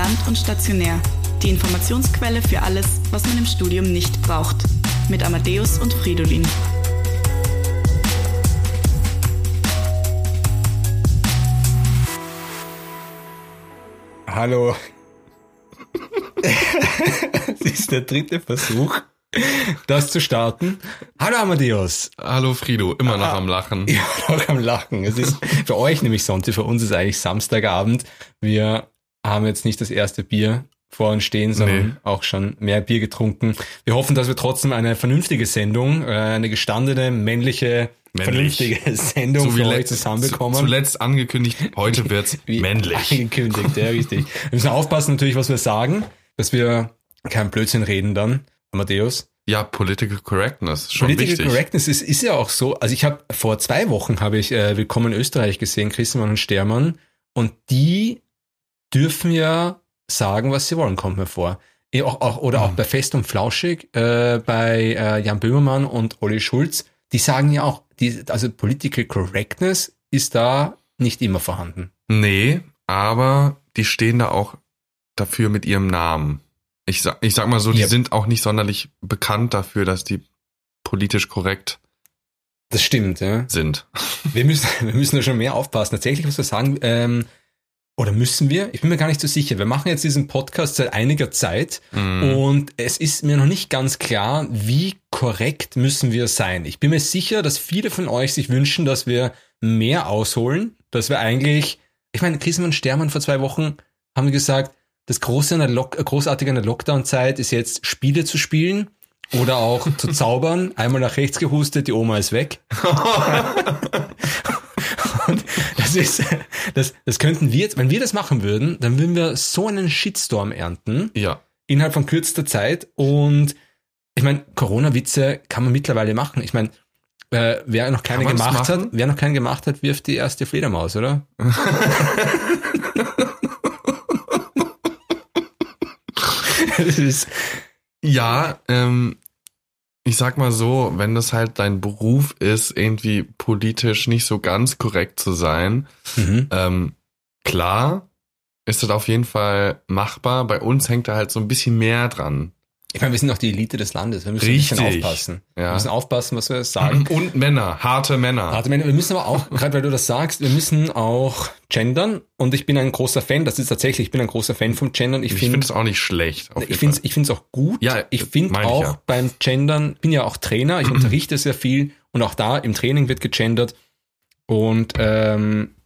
ambulant und stationär. Die Informationsquelle für alles, was man im Studium nicht braucht. Mit Amadeus und Fridolin. Hallo. Es ist der dritte Versuch, das zu starten. Hallo Amadeus. Hallo Frido, immer noch Ah. am Lachen. Ja, noch am Lachen. Es ist für euch nämlich Sonntag, für uns ist eigentlich Samstagabend. Wir haben jetzt nicht das erste Bier vor uns stehen, sondern Nee. auch schon mehr Bier getrunken. Wir hoffen, dass wir trotzdem eine vernünftige Sendung, äh, eine gestandene, männliche, Männlich. vernünftige Sendung für euch zusammenbekommen. zu- Zuletzt angekündigt, heute wird's männlich. Angekündigt, ja, richtig. Wir müssen aufpassen natürlich, was wir sagen, dass wir kein Blödsinn reden dann, Amadeus. Ja, Political Correctness, schon Political wichtig. Correctness ist, ist ja auch so, also ich habe vor zwei Wochen habe ich äh, Willkommen in Österreich gesehen, Christian und Stermann, und die dürfen ja sagen, was sie wollen, kommt mir vor. Eh, Auch, auch, oder auch Mhm. bei Fest und Flauschig, äh, bei äh, Jan Böhmermann und Olli Schulz, die sagen ja auch, die, also Political Correctness ist da nicht immer vorhanden. Nee, aber die stehen da auch dafür mit ihrem Namen. Ich sag, ich sag mal so, die Ja. sind auch nicht sonderlich bekannt dafür, dass die politisch korrekt Das stimmt, ja. sind. Wir müssen, wir müssen da schon mehr aufpassen. Tatsächlich muss man sagen, ähm, oder müssen wir? Ich bin mir gar nicht so sicher. Wir machen jetzt diesen Podcast seit einiger Zeit Mhm. und es ist mir noch nicht ganz klar, wie korrekt müssen wir sein. Ich bin mir sicher, dass viele von euch sich wünschen, dass wir mehr ausholen, dass wir eigentlich, ich meine, und Stermann vor zwei Wochen haben gesagt, das Große an der Lock, Großartige an der Lockdown-Zeit ist jetzt Spiele zu spielen oder auch zu zaubern. Einmal nach rechts gehustet, die Oma ist weg. Das ist, das, das könnten wir jetzt, wenn wir das machen würden, dann würden wir so einen Shitstorm ernten ja. innerhalb von kürzester Zeit. Und ich meine, Corona-Witze kann man mittlerweile machen. Ich meine, äh, wer noch keine gemacht hat, wer noch keinen gemacht hat, wirft die erste Fledermaus, oder? das ist, Ja, ähm, ich sag mal so, wenn das halt dein Beruf ist, irgendwie politisch nicht so ganz korrekt zu sein, mhm. ähm, klar ist das auf jeden Fall machbar. Bei uns hängt da halt so ein bisschen mehr dran. Ich meine, wir sind auch die Elite des Landes. Wir müssen ein bisschen Richtig. aufpassen. Wir Ja. müssen aufpassen, was wir sagen. Und Männer, harte Männer. Warte, wir müssen aber auch, gerade weil du das sagst, wir müssen auch gendern. Und ich bin ein großer Fan, das ist tatsächlich, ich bin ein großer Fan vom Gendern. Ich ich finde es auch nicht schlecht. ich finde es ich find's auch gut. Ja, ich finde meine ich auch ja. beim Gendern, bin ja auch Trainer, ich unterrichte sehr viel und auch da im Training wird gegendert. Und ähm,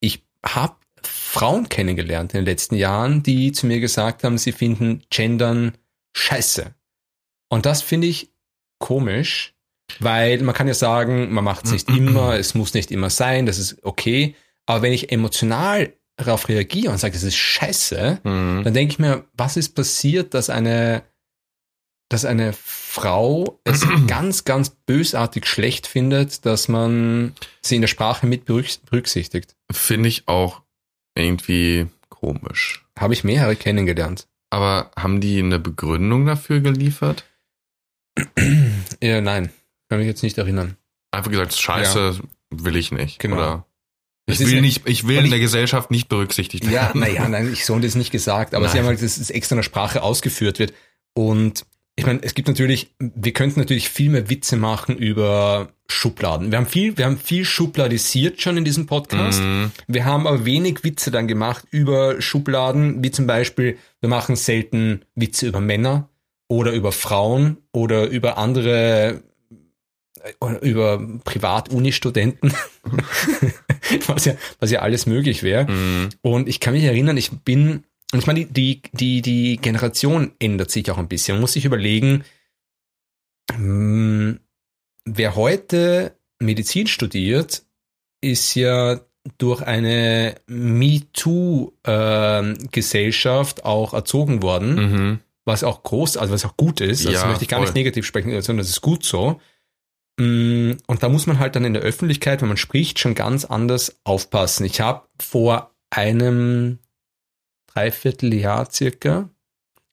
ich habe Frauen kennengelernt in den letzten Jahren, die zu mir gesagt haben, sie finden Gendern scheiße. Und das finde ich komisch, weil man kann ja sagen, man macht es nicht immer, es muss nicht immer sein, das ist okay. Aber wenn ich emotional darauf reagiere und sage, das ist scheiße, Mhm. dann denke ich mir, was ist passiert, dass eine, dass eine Frau es ganz, ganz bösartig schlecht findet, dass man sie in der Sprache mit berücks- berücksichtigt. Finde ich auch irgendwie komisch. Habe ich mehrere kennengelernt. Aber haben die eine Begründung dafür geliefert? Ja, nein, kann mich jetzt nicht erinnern. Einfach gesagt, Scheiße will ich nicht. Genau. Oder ich will ja- nicht, ich will in ich- der Gesellschaft nicht berücksichtigt Ja, werden. naja, nein, ich so das nicht gesagt, aber sie Nein. haben halt, dass es extra in der Sprache ausgeführt wird. Und ich meine, es gibt natürlich, wir könnten natürlich viel mehr Witze machen über Schubladen. Wir haben viel, wir haben viel schubladisiert schon in diesem Podcast. Mhm. Wir haben aber wenig Witze dann gemacht über Schubladen, wie zum Beispiel, wir machen selten Witze über Männer oder über Frauen oder über andere, oder über Privat-Uni-Studenten, was, ja, was ja alles möglich wäre. Mhm. Und ich kann mich erinnern, ich bin, und ich meine, die, die, die Generation ändert sich auch ein bisschen. Man muss sich überlegen, mh, wer heute Medizin studiert, ist ja durch eine MeToo-Gesellschaft auch erzogen worden, Mhm. was auch groß, also was auch gut ist. Also Ja, möchte ich gar voll. nicht negativ sprechen, sondern das ist gut so. Mm, Und da muss man halt dann in der Öffentlichkeit, wenn man spricht, schon ganz anders aufpassen. Ich habe vor einem Dreivierteljahr circa,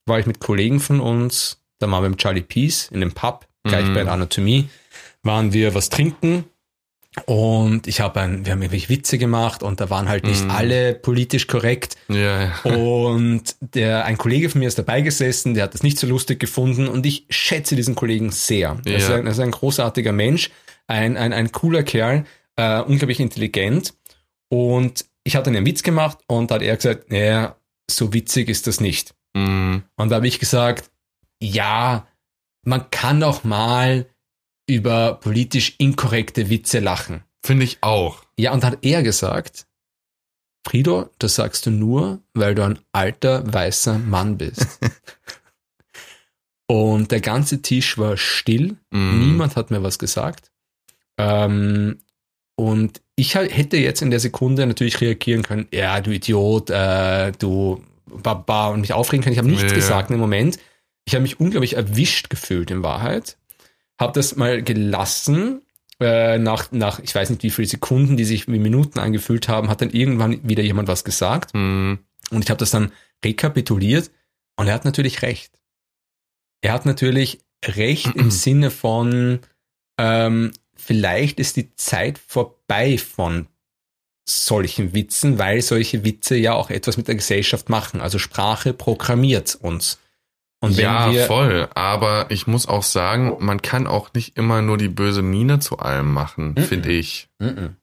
war ich mit Kollegen von uns, da waren wir mit Charlie Peace in dem Pub, gleich Mhm. bei der Anatomie, waren wir was trinken Und ich habe ein, wir haben irgendwelche Witze gemacht und da waren halt nicht Mhm. alle politisch korrekt. Ja, ja. Und der, ein Kollege von mir ist dabei gesessen, der hat das nicht so lustig gefunden und ich schätze diesen Kollegen sehr. Er, ist, Ja. ein, er ist ein großartiger Mensch, ein, ein, ein cooler Kerl, äh, unglaublich intelligent. Und ich hatte einen Witz gemacht und da hat er gesagt, naja, so witzig ist das nicht. Mhm. Und da habe ich gesagt, ja, man kann auch mal über politisch inkorrekte Witze lachen. Finde ich auch. Ja, und hat er gesagt, Frido, das sagst du nur, weil du ein alter weißer Mann bist. und der ganze Tisch war still, Mhm. niemand hat mir was gesagt. Ähm, und ich hätte jetzt in der Sekunde natürlich reagieren können, ja, du Idiot, äh, du Baba und mich aufregen können. Ich habe nichts ja. gesagt im Moment. Ich habe mich unglaublich erwischt gefühlt in Wahrheit. Habe das mal gelassen. Äh, nach, nach, ich weiß nicht wie viele Sekunden, die sich wie Minuten angefühlt haben, hat dann irgendwann wieder jemand was gesagt. Mhm. Und ich habe das dann rekapituliert und er hat natürlich recht. Er hat natürlich recht im Sinne von, ähm, vielleicht ist die Zeit vorbei von solchen Witzen, weil solche Witze ja auch etwas mit der Gesellschaft machen. Also Sprache programmiert uns. Und ja, voll. Aber ich muss auch sagen, man kann auch nicht immer nur die böse Miene zu allem machen, Mhm. finde ich. Mhm.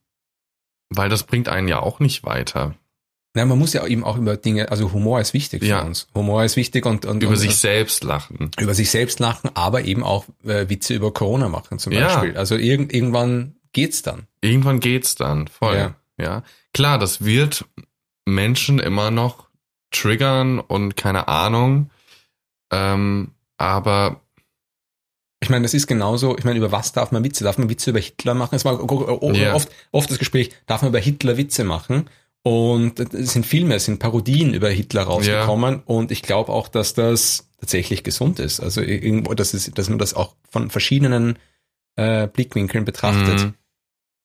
Weil das bringt einen ja auch nicht weiter. Na, man muss ja eben auch über Dinge, also Humor ist wichtig Ja. für uns. Humor ist wichtig und, und Über und, sich selbst lachen. über sich selbst lachen, aber eben auch äh, Witze über Corona machen zum Ja. Beispiel. Also irgend, irgendwann geht's dann. Irgendwann geht's dann, voll. Ja. Ja. Klar, das wird Menschen immer noch triggern und keine Ahnung. Ähm, aber Ich meine, das ist genauso, ich meine, über was darf man Witze? Darf man Witze über Hitler machen? Es war Ja. oft, oft das Gespräch, darf man über Hitler Witze machen? Und es sind Filme, es sind Parodien über Hitler rausgekommen und ich glaube auch, dass das tatsächlich gesund ist. Also irgendwo, dass, es, dass man das auch von verschiedenen äh, Blickwinkeln betrachtet. mh,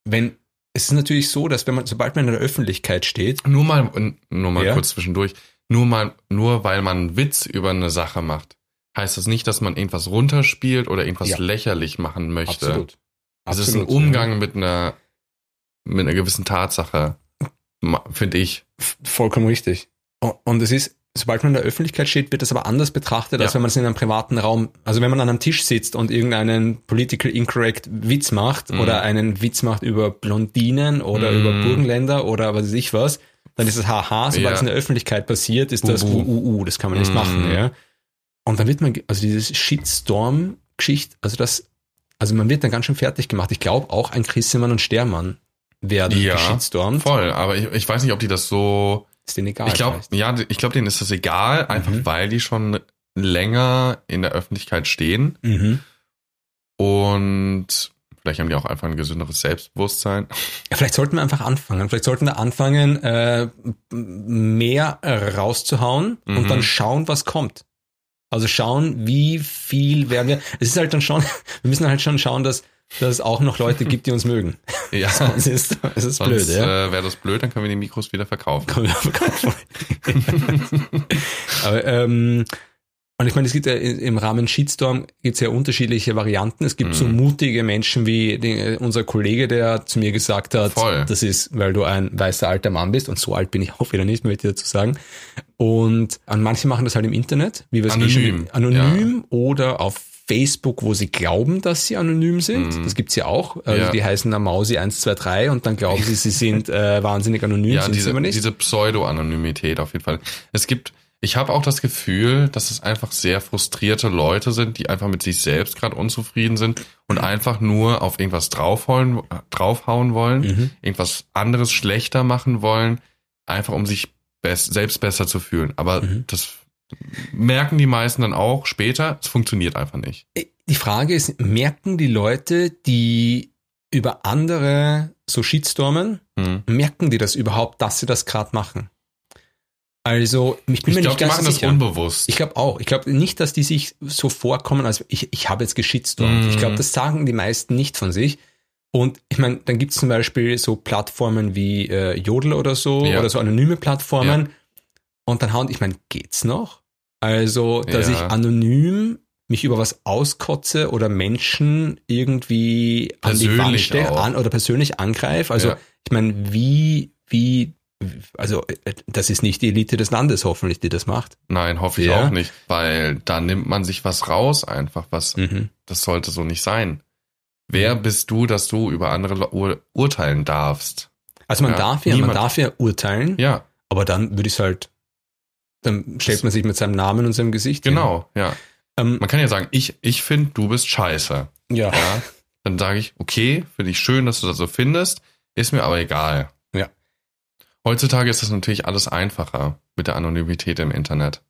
Wenn es ist natürlich so, dass wenn man, sobald man in der Öffentlichkeit steht, nur mal, nur mal Ja. kurz zwischendurch, nur mal, nur weil man einen Witz über eine Sache macht, heißt das nicht, dass man irgendwas runterspielt oder irgendwas Ja. lächerlich machen möchte. absolut. Es ist ein Umgang mit einer, mit einer gewissen Tatsache, finde ich. Vollkommen richtig. Und- Und es ist, sobald man in der Öffentlichkeit steht, wird das aber anders betrachtet, als Ja. wenn man es in einem privaten Raum, also wenn man an einem Tisch sitzt und irgendeinen political incorrect Witz macht Mhm. oder einen Witz macht über Blondinen oder Mhm. über Burgenländer oder was weiß ich was, dann ist es haha, sobald Ja. es in der Öffentlichkeit passiert, ist das Bubu. UUU, das kann man nicht Mhm. machen, ja. Und dann wird man, also dieses Shitstorm-Geschichte, also das, also man wird dann ganz schön fertig gemacht. Ich glaube auch ein Chrissemann und Stermann werden Ja, geshitstormt. Voll, aber ich, ich weiß nicht, ob die das so. Ist denen egal. Ich glaube, ja, ich glaube, denen ist das egal, einfach Mhm. weil die schon länger in der Öffentlichkeit stehen Mhm. und vielleicht haben die auch einfach ein gesünderes Selbstbewusstsein. Ja, vielleicht sollten wir einfach anfangen. Vielleicht sollten wir anfangen, äh, mehr rauszuhauen Mhm. und dann schauen, was kommt. Also schauen, wie viel werden wir. Es ist halt dann schon, wir müssen halt schon schauen, dass, dass es auch noch Leute gibt, die uns mögen. Ja, Sonst ist es ist blöd, ja. äh, wäre das blöd, dann können wir die Mikros wieder verkaufen. Können wir verkaufen. Aber, ähm, und ich meine, es gibt ja im Rahmen Shitstorm gibt es ja unterschiedliche Varianten. Es gibt so Mhm. mutige Menschen wie den, unser Kollege, der zu mir gesagt hat, Voll. das ist, weil du ein weißer alter Mann bist und so alt bin ich auch wieder nicht, möchte ich dazu sagen. Und an manche machen das halt im Internet, wie wir es Anonym, anonym oder auf Facebook, wo sie glauben, dass sie anonym sind. Mhm. Das gibt's ja auch. Also Ja. die heißen Amausi 123 und dann glauben sie, sie sind äh, wahnsinnig anonym, Ja, sind sie diese, aber nicht. diese Pseudo-Anonymität auf jeden Fall. Es gibt, ich habe auch das Gefühl, dass es einfach sehr frustrierte Leute sind, die einfach mit sich selbst gerade unzufrieden sind und einfach nur auf irgendwas draufhauen, draufhauen wollen, Mhm. irgendwas anderes schlechter machen wollen, einfach um sich best, selbst besser zu fühlen. Aber Mhm. das merken die meisten dann auch später, es funktioniert einfach nicht. Die Frage ist, merken die Leute, die über andere so shitstormen, Hm. merken die das überhaupt, dass sie das gerade machen? Also, ich bin Ich mir glaube, nicht die ganz machen das sicher. unbewusst. Ich glaube auch. Ich glaube nicht, dass die sich so vorkommen, als ich, ich habe jetzt geschitstormt. Mhm. Ich glaube, das sagen die meisten nicht von sich. Und ich meine, dann gibt es zum Beispiel so Plattformen wie äh, Jodel oder so Ja. oder so anonyme Plattformen. Und dann hauen, ich meine, geht's noch? Also, dass Ja. ich anonym mich über was auskotze oder Menschen irgendwie an die Wand Persönlich stelle an, oder persönlich angreife. Also Ja. ich meine, wie, wie, also äh, das ist nicht die Elite des Landes hoffentlich, die das macht. Nein, hoffe ich Ja. auch nicht, weil da nimmt man sich was raus einfach, was Mhm. das sollte so nicht sein. Wer bist du, dass du über andere ur urteilen darfst? Also man Ja, darf ja, man niemand- darf ja urteilen, Ja, aber dann würde ich es halt, dann stellt man sich mit seinem Namen und seinem Gesicht. hin. genau, ja. Ähm, Man kann ja sagen, ich, ich finde, du bist scheiße. ja. Ja, dann sage ich, okay, finde ich schön, dass du das so findest, ist mir aber egal. Heutzutage ist das natürlich alles einfacher mit der Anonymität im Internet.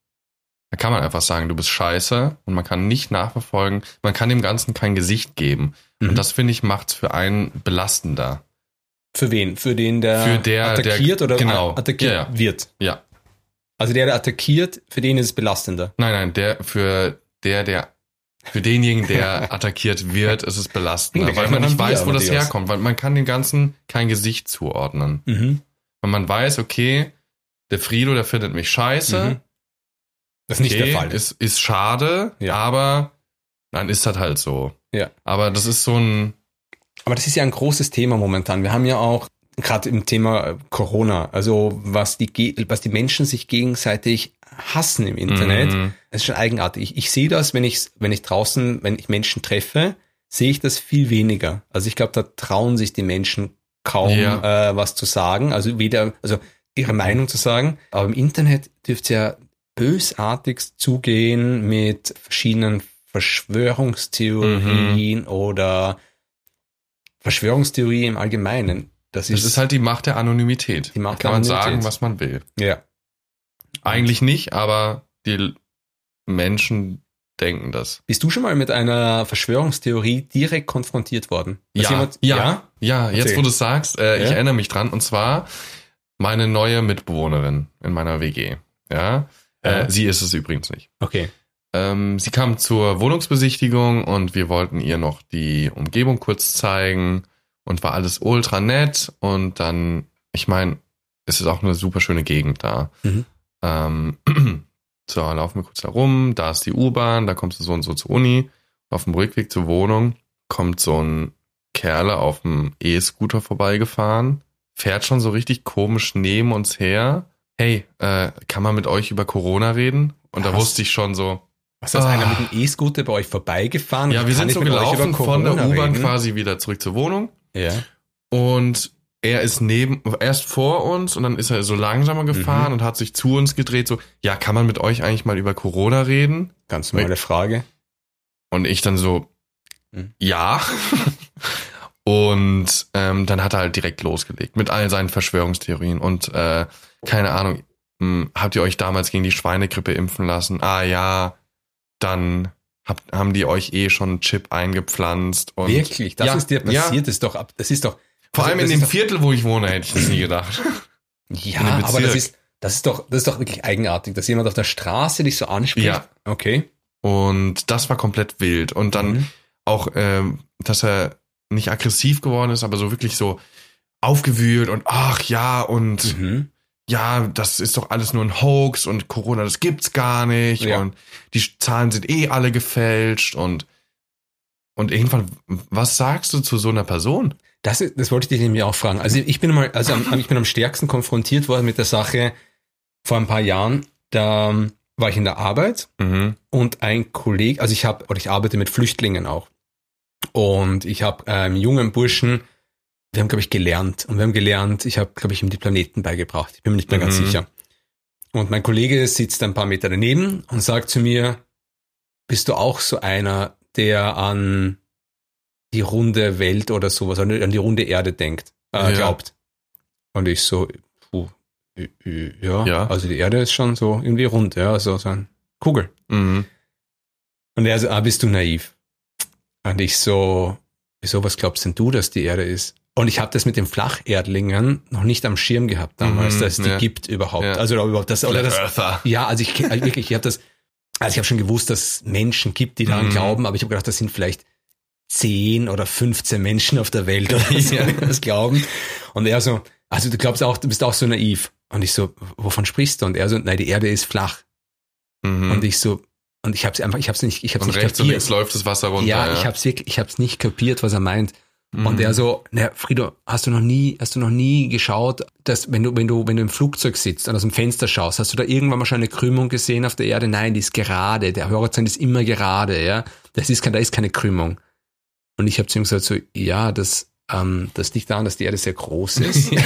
Da kann man einfach sagen, du bist scheiße und man kann nicht nachverfolgen, man kann dem Ganzen kein Gesicht geben. Mhm. Und das finde ich macht's für einen belastender. Für wen? Für den, der, Für der- der- attackiert oder genau. attackiert Ja, ja. wird. Ja. Also der, der attackiert, für den ist es belastender. Nein, nein, der für der, der für denjenigen, der attackiert wird, ist es belastender, weil man nicht weiß, wo das herkommt, weil man kann dem Ganzen kein Gesicht zuordnen. Mhm. Wenn man weiß, okay, der Frido, der findet mich scheiße, Mhm. Das ist nicht okay, der Fall. Ist, ist schade, Ja. aber dann ist das halt so. Ja. Aber das ist so ein, Aber das ist ja ein großes Thema momentan. Wir haben ja auch gerade im Thema äh, Corona, also was die, was die Menschen sich gegenseitig hassen im Internet, Mhm. das ist schon eigenartig. Ich, ich sehe das, wenn ich, wenn ich draußen, wenn ich Menschen treffe, sehe ich das viel weniger. Also ich glaube, da trauen sich die Menschen kaum Ja. äh, was zu sagen, also weder, also ihre Meinung zu sagen. Aber im Internet dürfte es ja bösartigst zugehen mit verschiedenen Verschwörungstheorien oder Verschwörungstheorie im Allgemeinen. Das ist, das ist halt die Macht der Anonymität. Die Macht da kann der man Anonymität. sagen, was man will. ja. Eigentlich nicht, aber die Menschen denken das. Bist du schon mal mit einer Verschwörungstheorie direkt konfrontiert worden? Ja, jemand- ja, ja, jetzt Erzähl. wo du es sagst, äh, ich Ja? erinnere mich dran. Und zwar meine neue Mitbewohnerin in meiner WG. Ja, Ja. Äh, sie ist es übrigens nicht. Okay. Ähm, sie kam zur Wohnungsbesichtigung und wir wollten ihr noch die Umgebung kurz zeigen und war alles ultra nett. Und dann, ich meine, es ist auch eine super schöne Gegend da. Mhm. Ähm, so, laufen wir kurz da rum, da ist die U-Bahn, da kommst du so und so zur Uni. Auf dem Rückweg zur Wohnung kommt so ein Kerle auf dem E-Scooter vorbeigefahren, fährt schon so richtig komisch neben uns her. Hey, äh, kann man mit euch über Corona reden? Und da Was? wusste ich schon so, Was ist Ah. einer mit dem E-Scooter bei euch vorbeigefahren? ja, wir sind so gelaufen von der U-Bahn quasi wieder zurück zur Wohnung. Ja. Und er ist neben, erst vor uns und dann ist er so langsamer gefahren Mhm. und hat sich zu uns gedreht, so, ja, kann man mit euch eigentlich mal über Corona reden? Ganz normale Frage. Und ich dann so, Mhm. ja. und ähm, dann hat er halt direkt losgelegt mit all seinen Verschwörungstheorien und äh, keine Ahnung, mh, habt ihr euch damals gegen die Schweinegrippe impfen lassen? Ah ja, dann habt, haben die euch eh schon einen Chip eingepflanzt und Wirklich? Das Ja, ist dir ja. passiert? Das ist doch, ab- das ist doch, vor Also, allem in dem Viertel, wo ich wohne, hätte ich das nie gedacht. ja, aber das ist, das ist doch, das ist doch wirklich eigenartig, dass jemand auf der Straße dich so anspricht. Ja. Okay. Und das war komplett wild. Und dann Mhm. auch, ähm, dass er nicht aggressiv geworden ist, aber so wirklich so aufgewühlt und ach ja und Mhm. ja, das ist doch alles nur ein Hoax und Corona, das gibt's gar nicht Ja. und die Zahlen sind eh alle gefälscht und und irgendwann, was sagst du zu so einer Person? Das, das wollte ich dich nämlich auch fragen. Also ich bin mal, also am, ich bin am stärksten konfrontiert worden mit der Sache vor ein paar Jahren. Da ähm, war ich in der Arbeit Mhm. und ein Kollege, also ich habe, oder ich arbeite mit Flüchtlingen auch. Und ich habe einem jungen Burschen, wir haben, glaube ich, gelernt. Und wir haben gelernt, ich habe, glaube ich, ihm die Planeten beigebracht. Ich bin mir nicht mehr ganz Mhm. sicher. Und mein Kollege sitzt ein paar Meter daneben und sagt zu mir, bist du auch so einer, der an die runde Welt oder sowas, an die, an die runde Erde denkt, äh, Ja. glaubt? Und ich so, puh, äh, äh, ja, Ja. also die Erde ist schon so irgendwie rund, ja, so, so ein Kugel. Mhm. Und er so, ah, bist du naiv? Und ich so, wieso, was glaubst denn du, dass die Erde ist? Und ich habe das mit den Flacherdlingen noch nicht am Schirm gehabt damals, Mhm, dass es die ja. gibt überhaupt. Ja. Also überhaupt das, oder das, Earther. ja, also ich also wirklich, ich habe das, also ich habe schon gewusst, dass es Menschen gibt, die daran Mhm. glauben, aber ich habe gedacht, das sind vielleicht 10 oder 15 Menschen auf der Welt oder so, Ja. die das glauben. Und er so, also du glaubst auch, du bist auch so naiv. Und ich so, wovon sprichst du? Und er so, nein, die Erde ist flach. Mhm. Und ich so, und ich habe es einfach, ich habe es nicht, ich habe nicht rechts und kapiert. links läuft das Wasser runter. ja, ich habe es wirklich, ich habe es nicht kapiert, was er meint. Und Mhm. er so, na, Frido, hast du noch nie, hast du noch nie geschaut, dass wenn du, wenn du, wenn du im Flugzeug sitzt und aus dem Fenster schaust, hast du da irgendwann mal schon eine Krümmung gesehen auf der Erde? Nein, die ist gerade. Der Horizont ist immer gerade, ja. Das ist kein, da ist keine Krümmung. Und ich habe zu ihm gesagt so, ja, das, ähm, das liegt daran, dass die Erde sehr groß ist.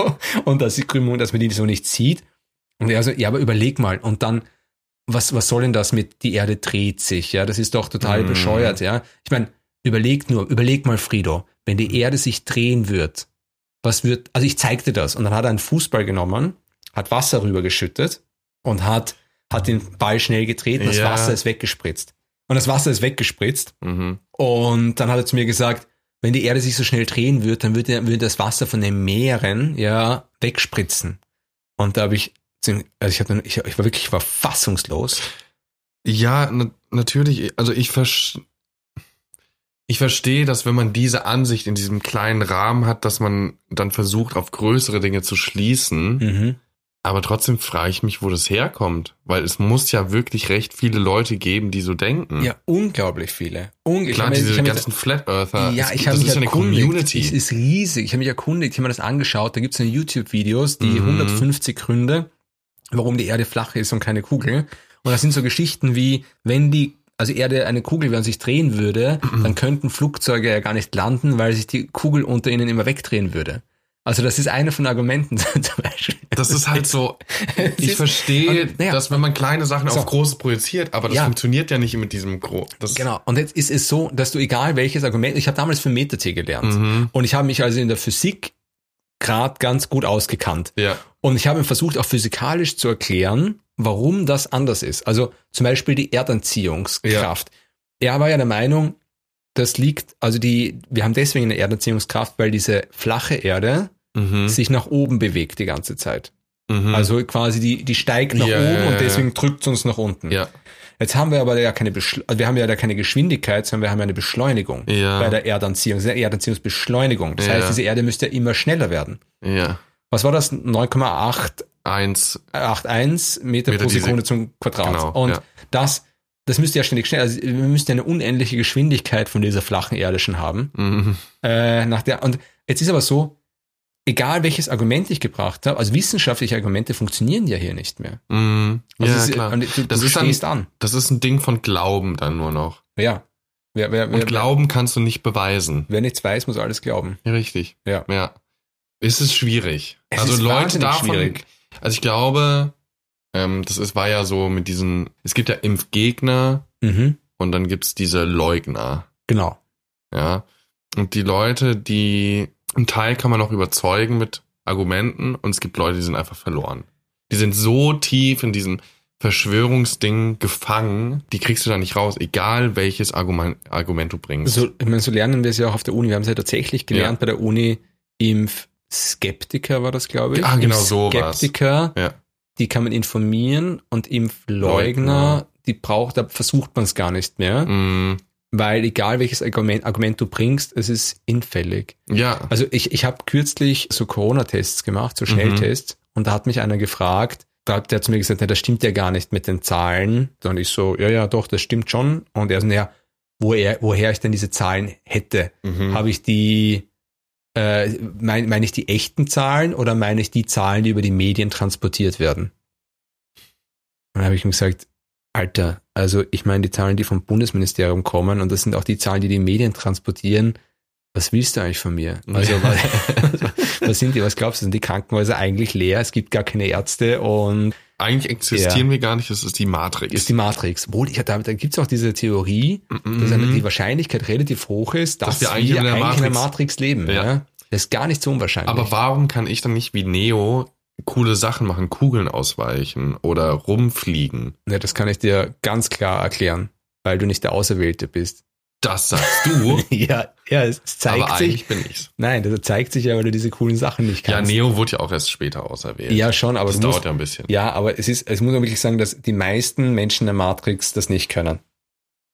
und dass die Krümmung, dass man die so nicht sieht. Und er so, ja, aber überleg mal. Und dann, was, was soll denn das mit die Erde dreht sich? Ja, das ist doch total Mhm. bescheuert, ja. Ich meine, überleg nur, überleg mal, Frido, wenn die Erde sich drehen wird, was wird, also ich zeigte das und dann hat er einen Fußball genommen, hat Wasser rübergeschüttet und hat, hat den Ball schnell gedreht und das Ja. Wasser ist weggespritzt. Und das Wasser ist weggespritzt Mhm. und dann hat er zu mir gesagt, wenn die Erde sich so schnell drehen würde, dann würde, würde das Wasser von den Meeren ja wegspritzen. Und da habe ich, also ich, hatte, ich, ich war wirklich ich war fassungslos. Ja, na, natürlich. Also ich verstehe. Ich verstehe, dass wenn man diese Ansicht in diesem kleinen Rahmen hat, dass man dann versucht, auf größere Dinge zu schließen. Mhm. Aber trotzdem frage ich mich, wo das herkommt. Weil es muss ja wirklich recht viele Leute geben, die so denken. Ja, unglaublich viele. Unglaublich. Klar, diese ganzen Flat Earther. ja, es- ich habe das mich ist ja eine erkundigt. Community. Es ist riesig. Ich habe mich erkundigt, ich habe mir das angeschaut. Da gibt es YouTube-Videos, die Mhm. 150 Gründe, warum die Erde flach ist und keine Kugel. Und das sind so Geschichten wie, wenn die also Erde eine Kugel wäre und sich drehen würde, dann könnten Flugzeuge ja gar nicht landen, weil sich die Kugel unter ihnen immer wegdrehen würde. Also das ist eine von Argumenten zum Beispiel. Das ist halt so, ich verstehe, und, naja, dass wenn man kleine Sachen so. auf große projiziert, aber das Ja. funktioniert ja nicht mit diesem Gro. Das, Genau. Und jetzt ist es so, dass du egal welches Argument, ich habe damals für Meta-T gelernt Mhm. und ich habe mich also in der Physik gerade ganz gut ausgekannt. Ja. Und ich habe versucht, auch physikalisch zu erklären, warum das anders ist. Also zum Beispiel die Erdanziehungskraft. Er war ja der Meinung, das liegt, also die, wir haben deswegen eine Erdanziehungskraft, weil diese flache Erde Mhm. sich nach oben bewegt die ganze Zeit. Mhm. Also quasi die, die steigt nach Ja, oben ja, ja, und deswegen drückt uns nach unten. ja. Jetzt haben wir aber ja keine, Beschle wir haben ja da keine Geschwindigkeit, sondern wir haben ja eine Beschleunigung Ja. bei der Erdanziehung. Das ist eine Erdanziehungsbeschleunigung. Das Ja. heißt, diese Erde müsste ja immer schneller werden. Ja. Was war das? 9,8 Eins. 81 Meter, Meter pro Sekunde zum Quadrat. Genau, und ja. das, das müsste ja ständig schnell, also wir müssten ja eine unendliche Geschwindigkeit von dieser flachen Erde schon haben. Mhm. Äh, nach der, und jetzt ist aber so, egal welches Argument ich gebracht habe, also wissenschaftliche Argumente funktionieren ja hier nicht mehr. Mhm. Also Ja, ist- klar. Und du, Das du ist dann- stehst an. Das ist ein Ding von Glauben dann nur noch. Ja. Wer, wer, Und wer, Glauben kannst du nicht beweisen. wer nichts weiß, muss alles glauben. Richtig. Ja. Ja. Es ist schwierig. Es also Leute davon. schwierig. Also ich glaube, ähm, das ist, war ja so mit diesen, es gibt ja Impfgegner Mhm. und dann gibt's diese Leugner. Genau. Ja. Und die Leute, die, einen Teil kann man noch überzeugen mit Argumenten und es gibt Leute, die sind einfach verloren. Die sind so tief in diesem Verschwörungsding gefangen, die kriegst du da nicht raus, egal welches Argument, Argument du bringst. So, ich meine, so lernen wir es ja auch auf der Uni. Wir haben es ja tatsächlich gelernt bei der Uni. Impfskeptiker war das, glaube ich. Ah, genau so war's. Skeptiker, Ja. die kann man informieren und Impfleugner, Leugner. die braucht, da versucht man es gar nicht mehr, Mm, weil egal welches Argument, Argument du bringst, es ist hinfällig. ja. Also ich, ich habe kürzlich so Corona-Tests gemacht, so Schnelltests, und da hat mich einer gefragt, da hat der zu mir gesagt, na, das stimmt ja gar nicht mit den Zahlen. Dann ich so, ja, ja, doch, das stimmt schon. Und er so, naja, woher, woher ich denn diese Zahlen hätte? Mhm. Habe ich die, äh, meine mein ich die echten Zahlen oder meine ich die Zahlen, die über die Medien transportiert werden? Dann habe ich ihm gesagt, Alter, also ich meine die Zahlen, die vom Bundesministerium kommen und das sind auch die Zahlen, die die Medien transportieren. Was willst du eigentlich von mir? Also was, was sind die, was glaubst du, sind die Krankenhäuser eigentlich leer? Es gibt gar keine Ärzte und Eigentlich existieren wir gar nicht, das ist die Matrix. ist die Matrix. Wohl, ich, da, da gibt es auch diese Theorie, Mhm. dass eine, die Wahrscheinlichkeit relativ hoch ist, dass, Dass wir eigentlich in der Matrix- Matrix leben. Ja. Ja. Das ist gar nicht so unwahrscheinlich. Aber warum kann ich dann nicht wie Neo coole Sachen machen, Kugeln ausweichen oder rumfliegen? ja, das kann ich dir ganz klar erklären, weil du nicht der Auserwählte bist. Das sagst du, ja, ja, es zeigt aber sich. eigentlich bin ich's. Nein, das zeigt sich ja, weil du diese coolen Sachen nicht Ja, kannst. Neo wurde ja auch erst später auserwählt. Ja, schon, aber das musst, dauert ja ein bisschen. ja, aber es ist, es muss man wirklich sagen, dass die meisten Menschen der Matrix das nicht können.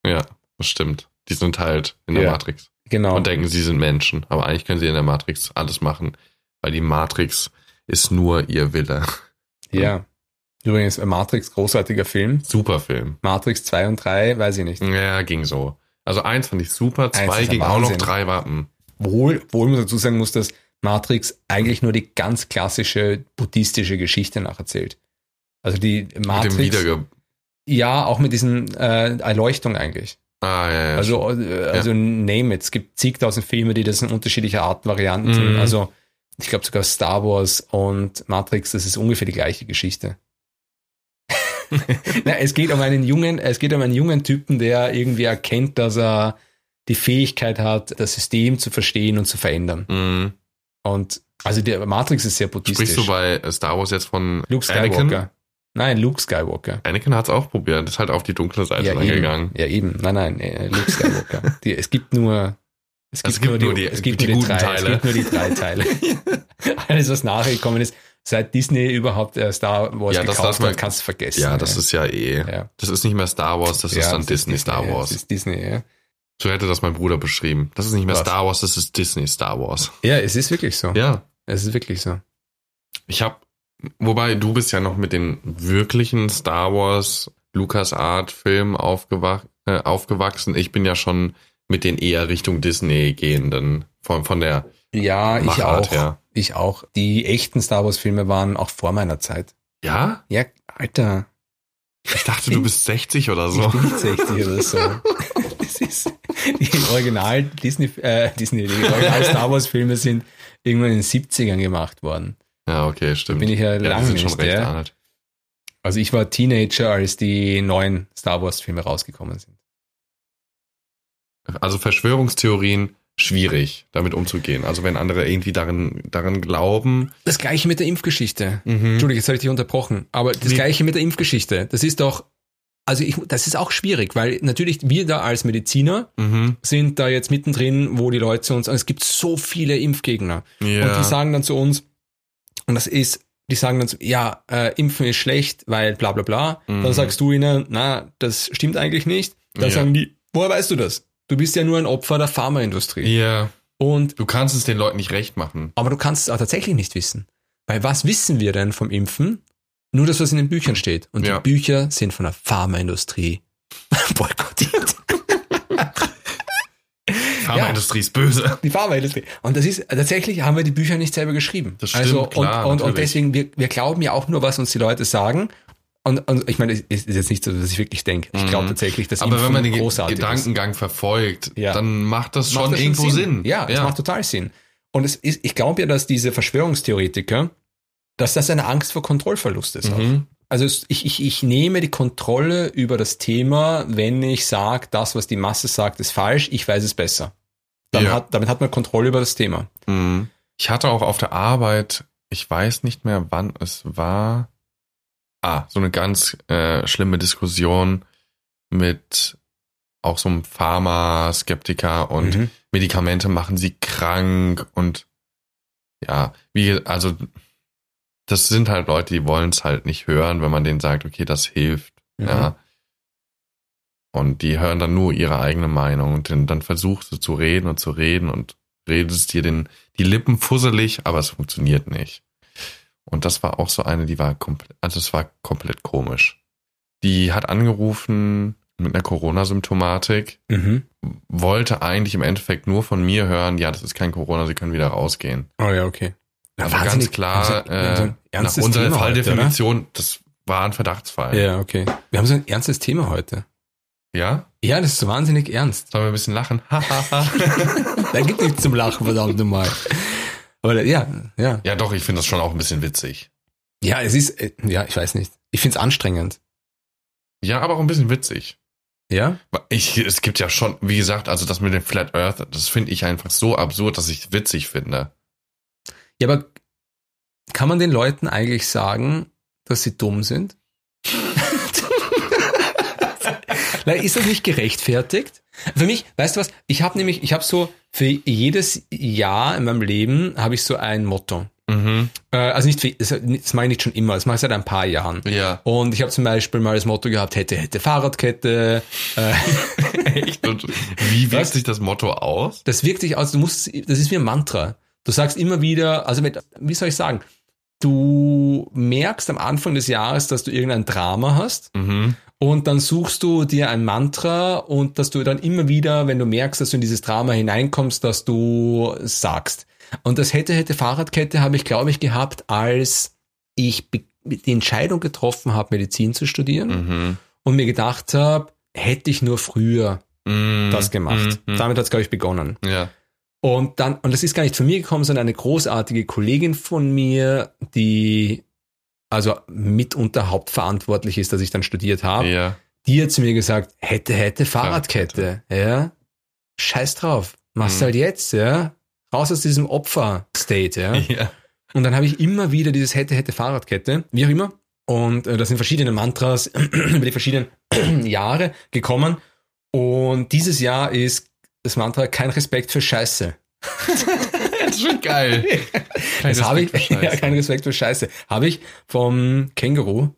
Ja, das stimmt. Die sind halt in der Ja. Matrix Genau. und denken, sie sind Menschen. Aber eigentlich können sie in der Matrix alles machen, weil die Matrix ist nur ihr Wille. Ja. Übrigens, Matrix, großartiger Film. Super Film. Matrix 2 und 3, weiß ich nicht. Ja, ging so. Also eins fand ich super, zwei ging auch noch, drei war, hm. Wohl, wohl muss dazu sagen muss, dass Matrix eigentlich nur die ganz klassische buddhistische Geschichte nacherzählt. Also die mit dem Matrix, Wiederge... ja, auch mit diesen äh, Erleuchtung eigentlich. Ah, ja, ja. Also, äh, also name it. Es gibt zigtausend Filme, die das in unterschiedlicher Art Varianten sind. Mhm. Also ich glaube sogar Star Wars und Matrix, das ist ungefähr die gleiche Geschichte. Na, es geht um einen jungen, es geht um einen jungen Typen, der irgendwie erkennt, dass er die Fähigkeit hat, das System zu verstehen und zu verändern. Mhm. Und also der Matrix ist sehr buddhistisch. Sprichst du bei Star Wars jetzt von Luke Skywalker? Anakin? Nein, Luke Skywalker. Anakin hat es auch probiert, ist halt auf die dunkle Seite Ja gegangen. ja, eben. Nein, nein, äh, Luke Skywalker. die, es gibt nur, es gibt, Es gibt nur die- es gibt die nur die guten drei, Teile. Es gibt nur die drei Teile. Alles, was nachgekommen ist, seit Disney überhaupt äh, Star Wars Ja, gekauft hat, kannst du vergessen. Ja, das ist ja eh. Ja. Das ist nicht mehr Star Wars, das ist dann das Disney Star ja, Wars. Das ist Disney, ja. So hätte das mein Bruder beschrieben. Das ist nicht mehr Was? Star Wars, das ist Disney Star Wars. Ja, es ist wirklich so. Ja. Es ist wirklich so. Ich habe, wobei du bist ja noch mit den wirklichen Star Wars Lucas Art Filmen aufgewach, äh, aufgewachsen. Ich bin ja schon mit den eher Richtung Disney gehenden von von der Ja, ich Machart auch. her. Ich auch. Die echten Star Wars Filme waren auch vor meiner Zeit. Ja? Ja, Alter. Ich dachte, du bist 60 oder so. Ich bin nicht 60 oder so. Das ist, die Original Disney, äh, Disney, die Original Star Wars Filme sind irgendwann in den 70ern gemacht worden. Ja, okay, stimmt. bin ich ja ja, lange schon recht ja. alt. Also ich war Teenager, als die neuen Star Wars Filme rausgekommen sind. Also Verschwörungstheorien schwierig, damit umzugehen. Also wenn andere irgendwie darin daran glauben. Das gleiche mit der Impfgeschichte. Mhm. Entschuldigung, jetzt habe ich dich unterbrochen. Aber das Nee. gleiche mit der Impfgeschichte. Das ist doch, also ich, das ist auch schwierig, weil natürlich wir da als Mediziner Mhm. sind da jetzt mittendrin, wo die Leute zu uns, und es gibt so viele Impfgegner. Ja. Und die sagen dann zu uns, und das ist, die sagen dann so, ja, äh, Impfen ist schlecht, weil bla bla bla. Mhm. Dann sagst du ihnen, na, das stimmt eigentlich nicht. Dann Ja. sagen die, woher weißt du das? Du bist ja nur ein Opfer der Pharmaindustrie. ja. Und, Du kannst es den Leuten nicht recht machen. aber du kannst es auch tatsächlich nicht wissen. Weil was wissen wir denn vom Impfen? Nur das, was in den Büchern steht. Und Ja. die Bücher sind von der Pharmaindustrie boykottiert. Pharmaindustrie ist böse. Die Pharmaindustrie. Und das ist, tatsächlich haben wir die Bücher nicht selber geschrieben. Das stimmt, also, klar, und, und, und natürlich. deswegen, wir, wir glauben ja auch nur, was uns die Leute sagen. Und, und ich meine, es ist jetzt nicht so, dass ich wirklich denke. Ich glaube Mhm. tatsächlich, dass Aber wenn man den Ge- großartig ist. Gedankengang verfolgt, Ja. dann macht das schon Macht das irgendwo Sinn. Ja, es macht total Sinn. Und es ist, ich glaube ja, dass diese Verschwörungstheoretiker, dass das eine Angst vor Kontrollverlust ist. Mhm. Also ich, ich, ich nehme die Kontrolle über das Thema, wenn ich sage, das, was die Masse sagt, ist falsch, ich weiß es besser. Dann Ja. hat, damit hat man Kontrolle über das Thema. Mhm. Ich hatte auch auf der Arbeit, ich weiß nicht mehr, wann es war, ah, so eine ganz äh, schlimme Diskussion mit auch so einem Pharma-Skeptiker und Mhm. Medikamente machen sie krank und ja, wie, also das sind halt Leute, die wollen es halt nicht hören, wenn man denen sagt, okay, das hilft. Mhm. Ja. Und die hören dann nur ihre eigene Meinung und dann, dann versuchst du zu reden und zu reden und redest dir den, die Lippen fusselig, aber es funktioniert nicht. Und das war auch so eine, die war komplett, also es war komplett komisch. Die hat angerufen mit einer Corona-Symptomatik, Mhm. wollte eigentlich im Endeffekt nur von mir hören, ja, das ist kein Corona, sie können wieder rausgehen. Oh ja, okay. Ja, Aber ganz wahnsinnig- klar, so- so äh, nach unserer Thema heute, Falldefinition, das war ein Verdachtsfall. Ja, okay. Wir haben so ein ernstes Thema heute. Ja? Ja, das ist wahnsinnig ernst. Sollen wir ein bisschen lachen? Da gibt nichts zum Lachen, verdammt nochmal. Aber ja, ja. ja, doch, ich finde das schon auch ein bisschen witzig. Ja, es ist, äh, ja, ich weiß nicht. Ich find's anstrengend. Ja, aber auch ein bisschen witzig. Ja? Ich, es gibt ja schon, wie gesagt, also das mit dem Flat Earth, das finde ich einfach so absurd, dass ich es witzig finde. Ja, aber kann man den Leuten eigentlich sagen, dass sie dumm sind? Ist das nicht gerechtfertigt? Für mich, weißt du was? Ich habe nämlich, ich habe so für jedes Jahr in meinem Leben habe ich so ein Motto. Mhm. Äh, also nicht, für, das, das meine ich nicht schon immer, das mache ich seit ein paar Jahren. Ja. Und ich habe zum Beispiel mal das Motto gehabt, hätte, hätte Fahrradkette. Äh, Echt? Und wie wirkt sich das Motto aus? das wirkt sich aus, du musst, das ist wie ein Mantra. Du sagst immer wieder, also mit, wie soll ich sagen? du merkst am Anfang des Jahres, dass du irgendein Drama hast Mhm. Und dann suchst du dir ein Mantra und dass du dann immer wieder, wenn du merkst, dass du in dieses Drama hineinkommst, dass du sagst. Und das hätte, hätte Fahrradkette habe ich, glaube ich, gehabt, als ich die Entscheidung getroffen habe, Medizin zu studieren Mhm. und mir gedacht habe, hätte ich nur früher Mhm. das gemacht. Mhm. Damit hat es, glaube ich, begonnen. Ja. Und dann, und das ist gar nicht von mir gekommen, sondern eine großartige Kollegin von mir, die also mitunter hauptverantwortlich ist, dass ich dann studiert habe, Ja. die hat zu mir gesagt, hätte, hätte Fahrradkette, ja. Scheiß drauf. Machst Mhm. halt jetzt, ja. Raus aus diesem Opfer-State, ja. Ja. Und dann habe ich immer wieder dieses hätte, hätte Fahrradkette, wie auch immer. Und äh, da sind verschiedene Mantras über die verschiedenen Jahre gekommen. Und dieses Jahr ist das Mantra kein Respekt für Scheiße. Ist schon geil. Kein das habe ich, Respekt für ja, Scheiße. kein Respekt für Scheiße. Habe ich vom Känguru,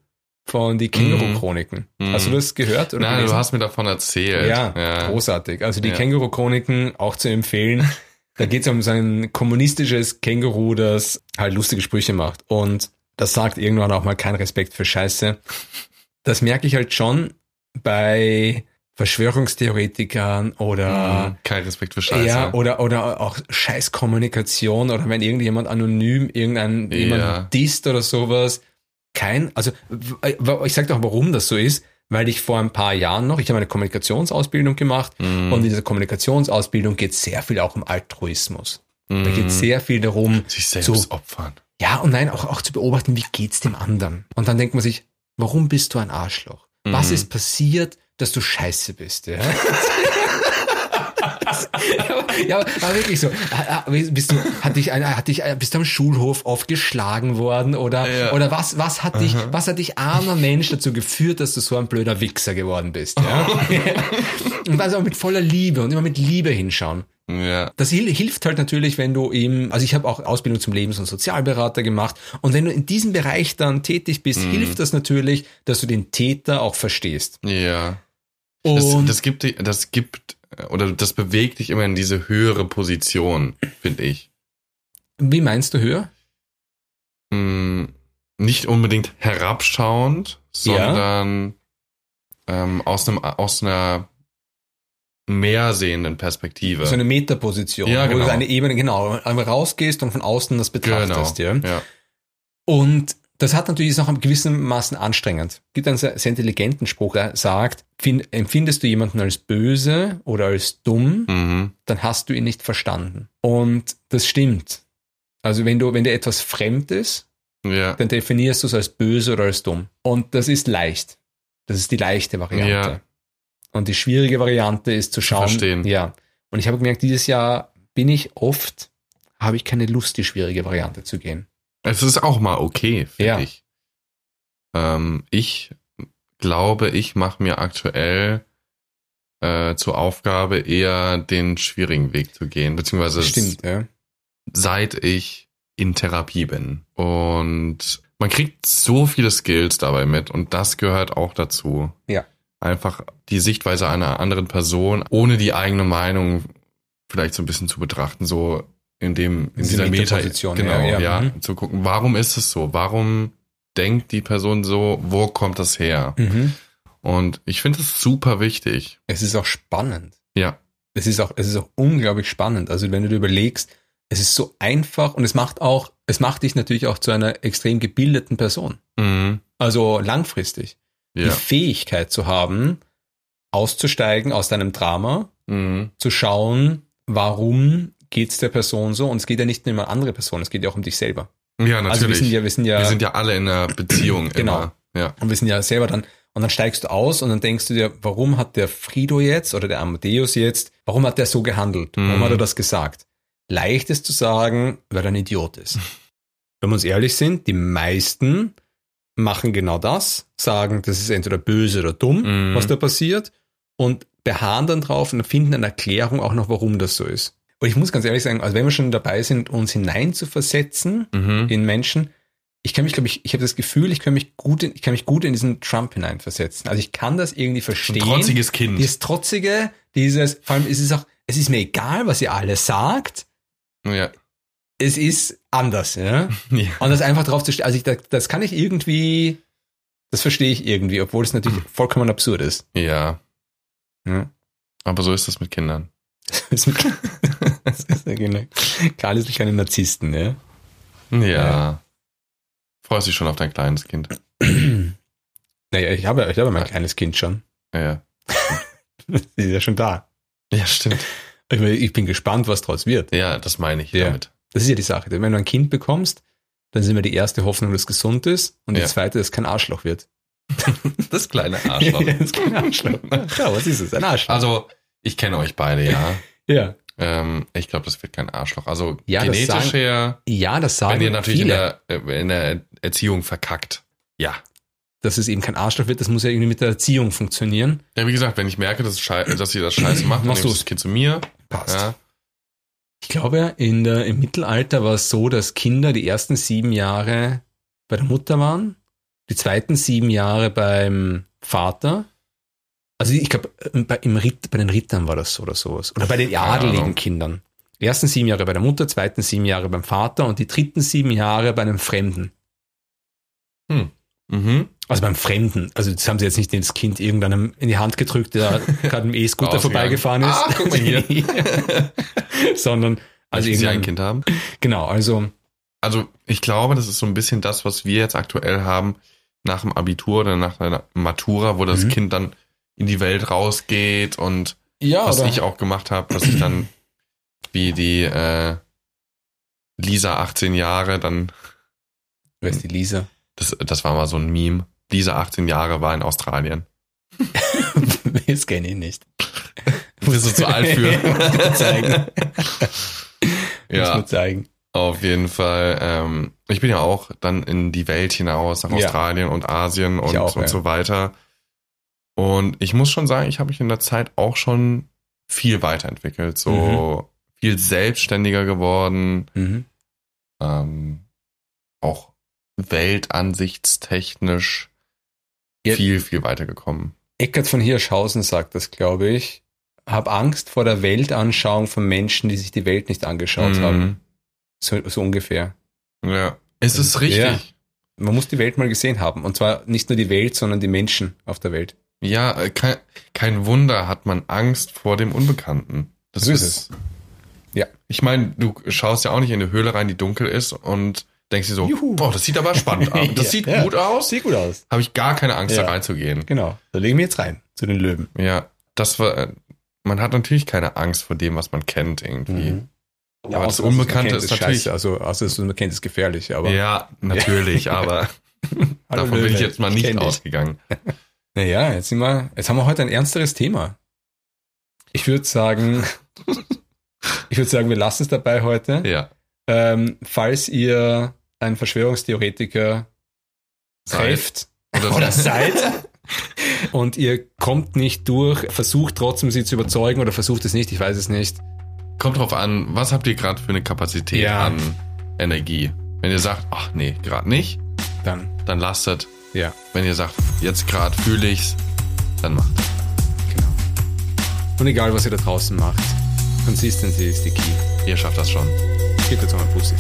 von die Känguru-Chroniken. Mhm. Hast du das gehört? Oder Nein, gelesen? du hast mir davon erzählt. Ja, ja. großartig. Also die Ja. Känguru-Chroniken auch zu empfehlen. Da geht es um so ein kommunistisches Känguru, das halt lustige Sprüche macht. Und das sagt irgendwann auch mal kein Respekt für Scheiße. Das merke ich halt schon bei Verschwörungstheoretikern oder Mhm. Kein Respekt für Scheiße. ja, oder, oder auch Scheißkommunikation oder wenn irgendjemand anonym irgendein Ja. jemand disst oder sowas. Kein, also ich sag doch, warum das so ist, weil ich vor ein paar Jahren noch, ich habe eine Kommunikationsausbildung gemacht Mhm. und in dieser Kommunikationsausbildung geht es sehr viel auch um Altruismus. Da Mhm. geht es sehr viel darum, sich selbst so- opfern. ja und nein, auch, auch zu beobachten, wie geht's dem anderen. Und dann denkt man sich, warum bist du ein Arschloch? Was Mhm. ist passiert, dass du scheiße bist? Ja? ja, aber, wirklich so. Ah, ah, Bist du, hat dich, hat dich, bist du am Schulhof oft geschlagen worden oder, Ja. oder was, was hat dich, was hat dich armer Mensch dazu geführt, dass du so ein blöder Wichser geworden bist? Ja? und also mit voller Liebe und immer mit Liebe hinschauen. Ja. Das hil- hilft halt natürlich, wenn du im, also ich habe auch Ausbildung zum Lebens- und Sozialberater gemacht und wenn du in diesem Bereich dann tätig bist, Mhm. hilft das natürlich, dass du den Täter auch verstehst. Ja. Das, das gibt, das gibt, oder das bewegt dich immer in diese höhere Position, finde ich. wie meinst du höher? Hm, nicht unbedingt herabschauend, sondern ähm, aus, einem, aus einer mehr sehenden Perspektive. So eine Metaposition, Ja, wo genau. du eine Ebene, genau, einmal rausgehst und von außen das genau. betrachtest. Ja? ja. Und das hat natürlich ist auch in gewissem Maßen anstrengend. Es gibt einen sehr, sehr intelligenten Spruch, der sagt, find, empfindest du jemanden als böse oder als dumm, Mhm. dann hast du ihn nicht verstanden. Und das stimmt. Also wenn du, wenn dir etwas fremd ist, Ja. dann definierst du es als böse oder als dumm. Und das ist leicht. Das ist die leichte Variante. Ja. Und die schwierige Variante ist zu schauen. verstehen. Ja. Und ich habe gemerkt, dieses Jahr bin ich oft, habe ich keine Lust, die schwierige Variante zu gehen. Es ist auch mal okay, finde Ja. ich. Ähm, ich glaube, ich mache mir aktuell äh, zur Aufgabe, eher den schwierigen Weg zu gehen, beziehungsweise stimmt, ja. seit ich in Therapie bin. Und man kriegt so viele Skills dabei mit und das gehört auch dazu. Ja. Einfach die Sichtweise einer anderen Person, ohne die eigene Meinung vielleicht so ein bisschen zu betrachten, so in dem, in Diese dieser Meta, Metaposition, genau, ja, ja, mhm. zu gucken, warum ist es so? Warum denkt die Person so? Wo kommt das her? Mhm. Und ich finde es super wichtig. Es ist auch spannend. Ja. Es ist auch, es ist auch unglaublich spannend. Also wenn du dir überlegst, es ist so einfach und es macht auch, es macht dich natürlich auch zu einer extrem gebildeten Person. Mhm. Also langfristig. Die Ja. Fähigkeit zu haben, auszusteigen aus deinem Drama, Mhm. zu schauen, warum geht's der Person so? Und es geht ja nicht nur um andere Person, es geht ja auch um dich selber. Ja, natürlich. Also wir sind ja, wir sind ja, Wir sind ja alle in einer Beziehung Genau. immer. Ja. und wir sind ja selber dann, und dann steigst du aus und dann denkst du dir, warum hat der Frido jetzt oder der Amadeus jetzt, warum hat der so gehandelt? Warum Mhm. hat er das gesagt? Leicht ist zu sagen, weil er ein Idiot ist. Wenn wir uns ehrlich sind, die meisten machen genau das, sagen, das ist entweder böse oder dumm, Mhm. was da passiert, und beharren dann drauf und finden eine Erklärung auch noch, warum das so ist. Und ich muss ganz ehrlich sagen, also wenn wir schon dabei sind, uns hineinzuversetzen Mhm. in Menschen, ich kann mich, glaube ich, ich habe das Gefühl, ich kann mich gut, in, ich kann mich gut in diesen Trump hineinversetzen. Also ich kann das irgendwie Ein verstehen. trotziges Kind. Dieses Trotzige, dieses, vor allem ist es auch, es ist mir egal, was ihr alle sagt. Ja. es ist anders, ja. Ja. Und das einfach drauf zu stehen, also ich, das, das kann ich irgendwie, das verstehe ich irgendwie, obwohl es natürlich vollkommen absurd ist. ja, Ja. aber so ist das mit Kindern. Das ist, ja genau. Karl ist keine Narzissten, ja. Ja. Ja. Freust dich schon auf dein kleines Kind. Naja, ich habe, ich habe mein Ja. kleines Kind schon. Ja. Das ist ja schon da. Ja, stimmt. Ich, meine, ich bin gespannt, was draus wird. Ja, das meine ich Ja. damit. Das ist ja die Sache. Wenn du ein Kind bekommst, dann ist immer die erste Hoffnung, dass es gesund ist und die Ja. zweite, dass es kein Arschloch wird. Das kleine Arschloch. das kein Arschloch. Ja, was ist es? Ein Arschloch. Also, ich kenne euch beide, ja. Ja. Ähm, ich glaube, das wird kein Arschloch. Also Ja, das genetisch sagen- her, Ja, das sagen wenn ihr natürlich in viele. der, äh, in der Erziehung verkackt. Ja. Dass es eben kein Arschloch wird, das muss ja irgendwie mit der Erziehung funktionieren. Ja, wie gesagt, wenn ich merke, dass, dass ihr das scheiße macht, dann Machst du's. das Kind zu mir. Passt. Ja. Ich glaube, in der, im Mittelalter war es so, dass Kinder die ersten sieben Jahre bei der Mutter waren, die zweiten sieben Jahre beim Vater. Also ich glaube, bei, im Ritt, bei den Rittern war das so oder sowas. Oder bei den adeligen. Kindern. Die ersten sieben Jahre bei der Mutter, zweiten sieben Jahre beim Vater und die dritten sieben Jahre bei einem Fremden. Mhm. Also beim Fremden. Also das haben sie jetzt nicht ins Kind irgendeinem in die Hand gedrückt, der gerade im E-Scooter vorbeigefahren ist. Ah, guck mal hier. Sondern, Also sie ein Kind haben. genau, also Also ich glaube, das ist so ein bisschen das, was wir jetzt aktuell haben nach dem Abitur oder nach einer Matura, wo das Mhm. Kind dann in die Welt rausgeht und ja, was ich auch gemacht habe, dass ich dann wie die äh, Lisa 18 Jahre, dann, Wer ist die Lisa? das, das war mal so ein Meme. Lisa 18 Jahre war in Australien. das kenne ich nicht. Bist du zu alt für? Muss zeigen. Muss ja, mir zeigen. auf jeden Fall. Ähm, ich bin ja auch dann in die Welt hinaus, nach Ja. Australien und Asien und, auch, und ja. so weiter. Und ich muss schon sagen, ich habe mich in der Zeit auch schon viel weiterentwickelt, so Mhm. viel selbstständiger geworden, Mhm. ähm, auch weltansichtstechnisch Ja. viel, viel weitergekommen. Eckert von Hirschhausen sagt das, glaube ich. Hab Angst vor der Weltanschauung von Menschen, die sich die Welt nicht angeschaut Mhm. haben. So, so ungefähr. Ja, es ist richtig. Ja. Man muss die Welt mal gesehen haben. Und zwar nicht nur die Welt, sondern die Menschen auf der Welt. Ja, äh, kein, kein Wunder hat man Angst vor dem Unbekannten. Das So ist ist es. Ja. Ich meine, du schaust ja auch nicht in eine Höhle rein, die dunkel ist und denkst dir so, Juhu. boah, das sieht aber spannend aus. Das Ja, sieht ja. gut aus. Sieht gut aus. Habe ich gar keine Angst, Ja. da reinzugehen. Genau. Da legen wir jetzt rein. Zu den Löwen. Ja, das war, äh, man hat natürlich keine Angst vor dem, was man kennt irgendwie. Mhm. aber das Unbekannte ist scheiße. natürlich- Also, außer dass man kennt, ist gefährlich. Aber Ja, natürlich, aber davon bin ich jetzt mal nicht ausgegangen. Naja, jetzt sind wir, jetzt haben wir heute ein ernsteres Thema. Ich würde sagen, ich würde sagen, wir lassen es dabei heute. Ja. Ähm, falls ihr einen Verschwörungstheoretiker Seid. trefft Oder, oder seid und ihr kommt nicht durch, versucht trotzdem sie zu überzeugen oder versucht es nicht, ich weiß es nicht. Kommt drauf an, was habt ihr gerade für eine Kapazität Ja. an Energie? Wenn ihr sagt, ach nee, gerade nicht, Dann, dann lasst. Ja, Wenn ihr sagt, jetzt gerade fühle ich's, dann macht. genau. Und egal, was ihr da draußen macht, Consistency ist die Key. Ihr schafft das schon. Gebt jetzt mal Pussy.